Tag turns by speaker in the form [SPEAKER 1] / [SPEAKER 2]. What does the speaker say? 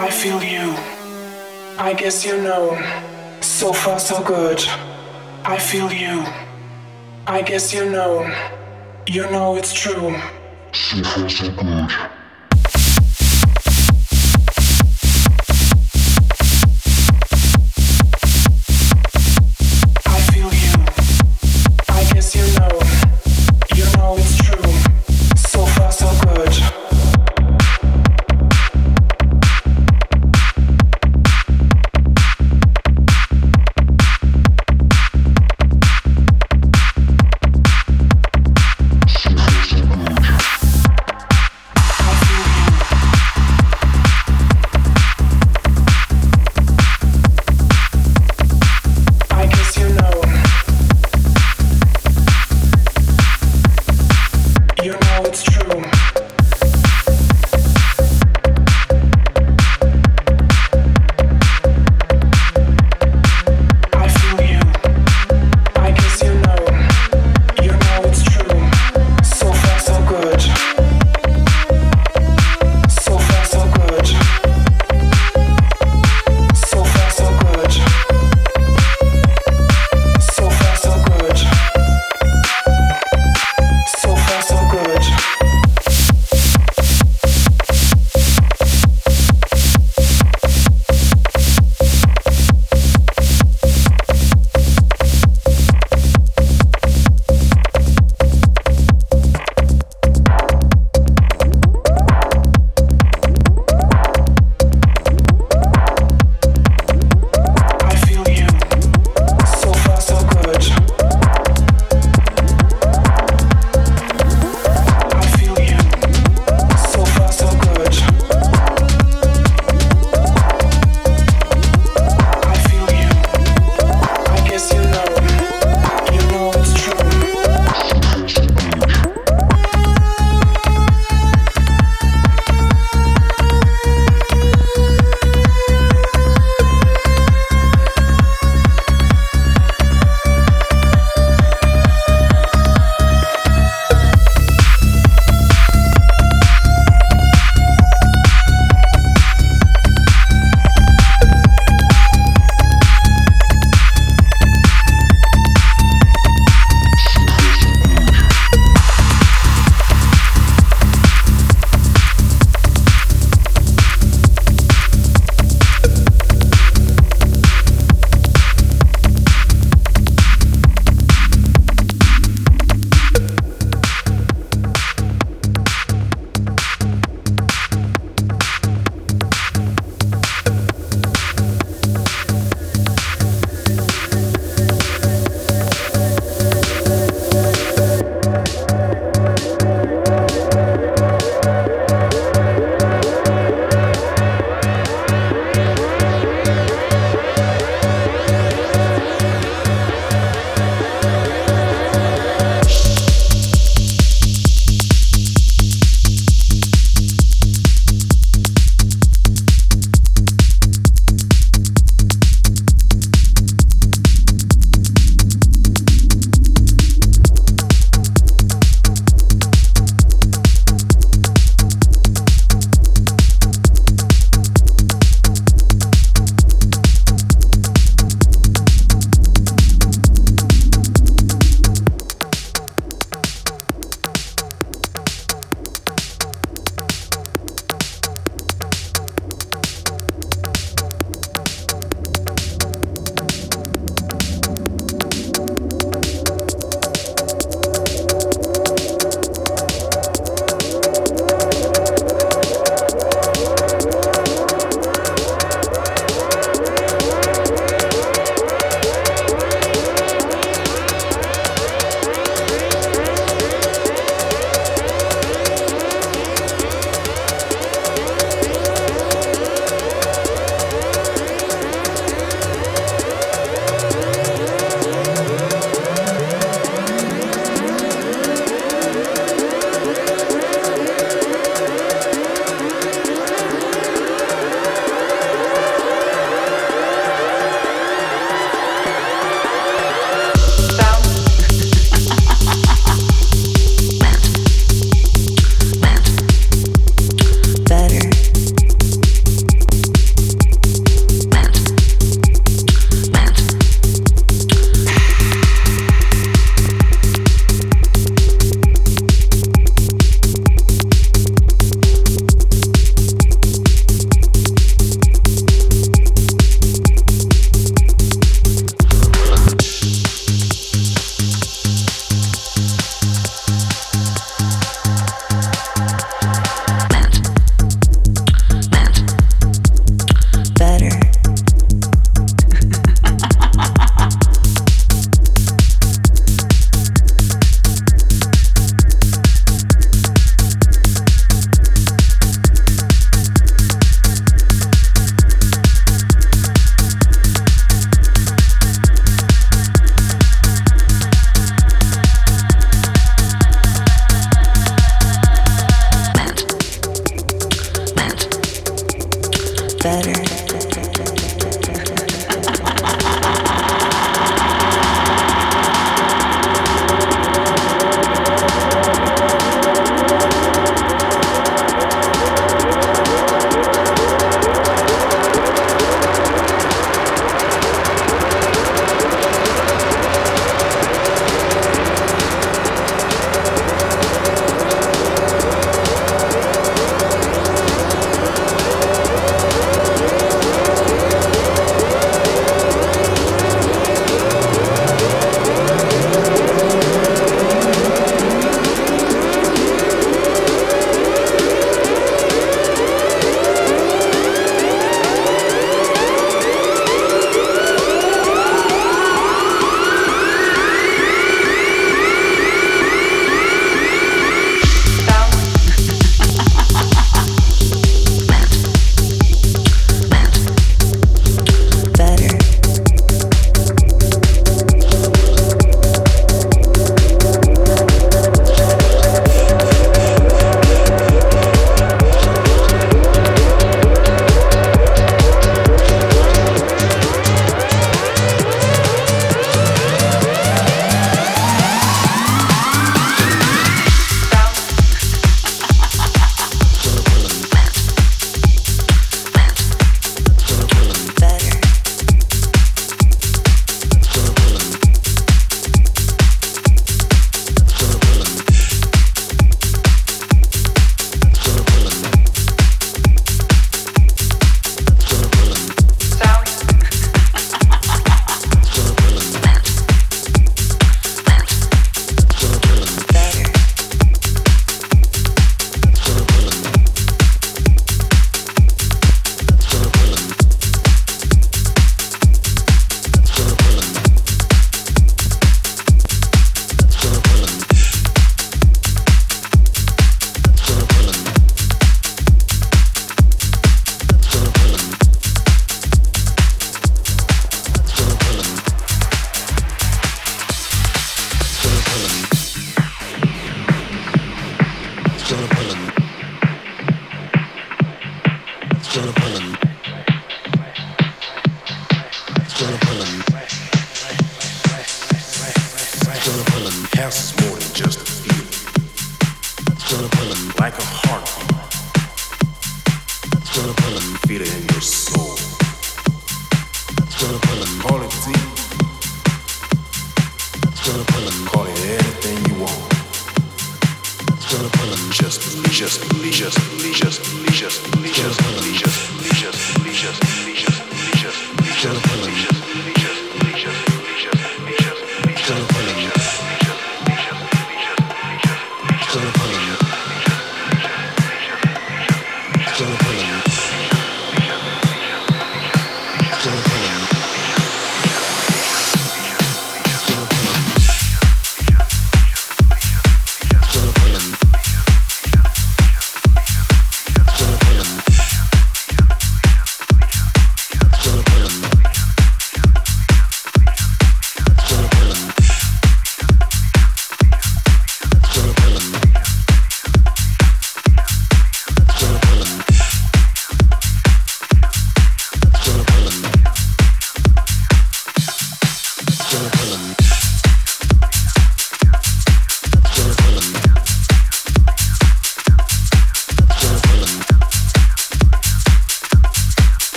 [SPEAKER 1] I feel you. I guess you know. So far so good. I feel you. I guess you know. You know it's true.
[SPEAKER 2] So far so good.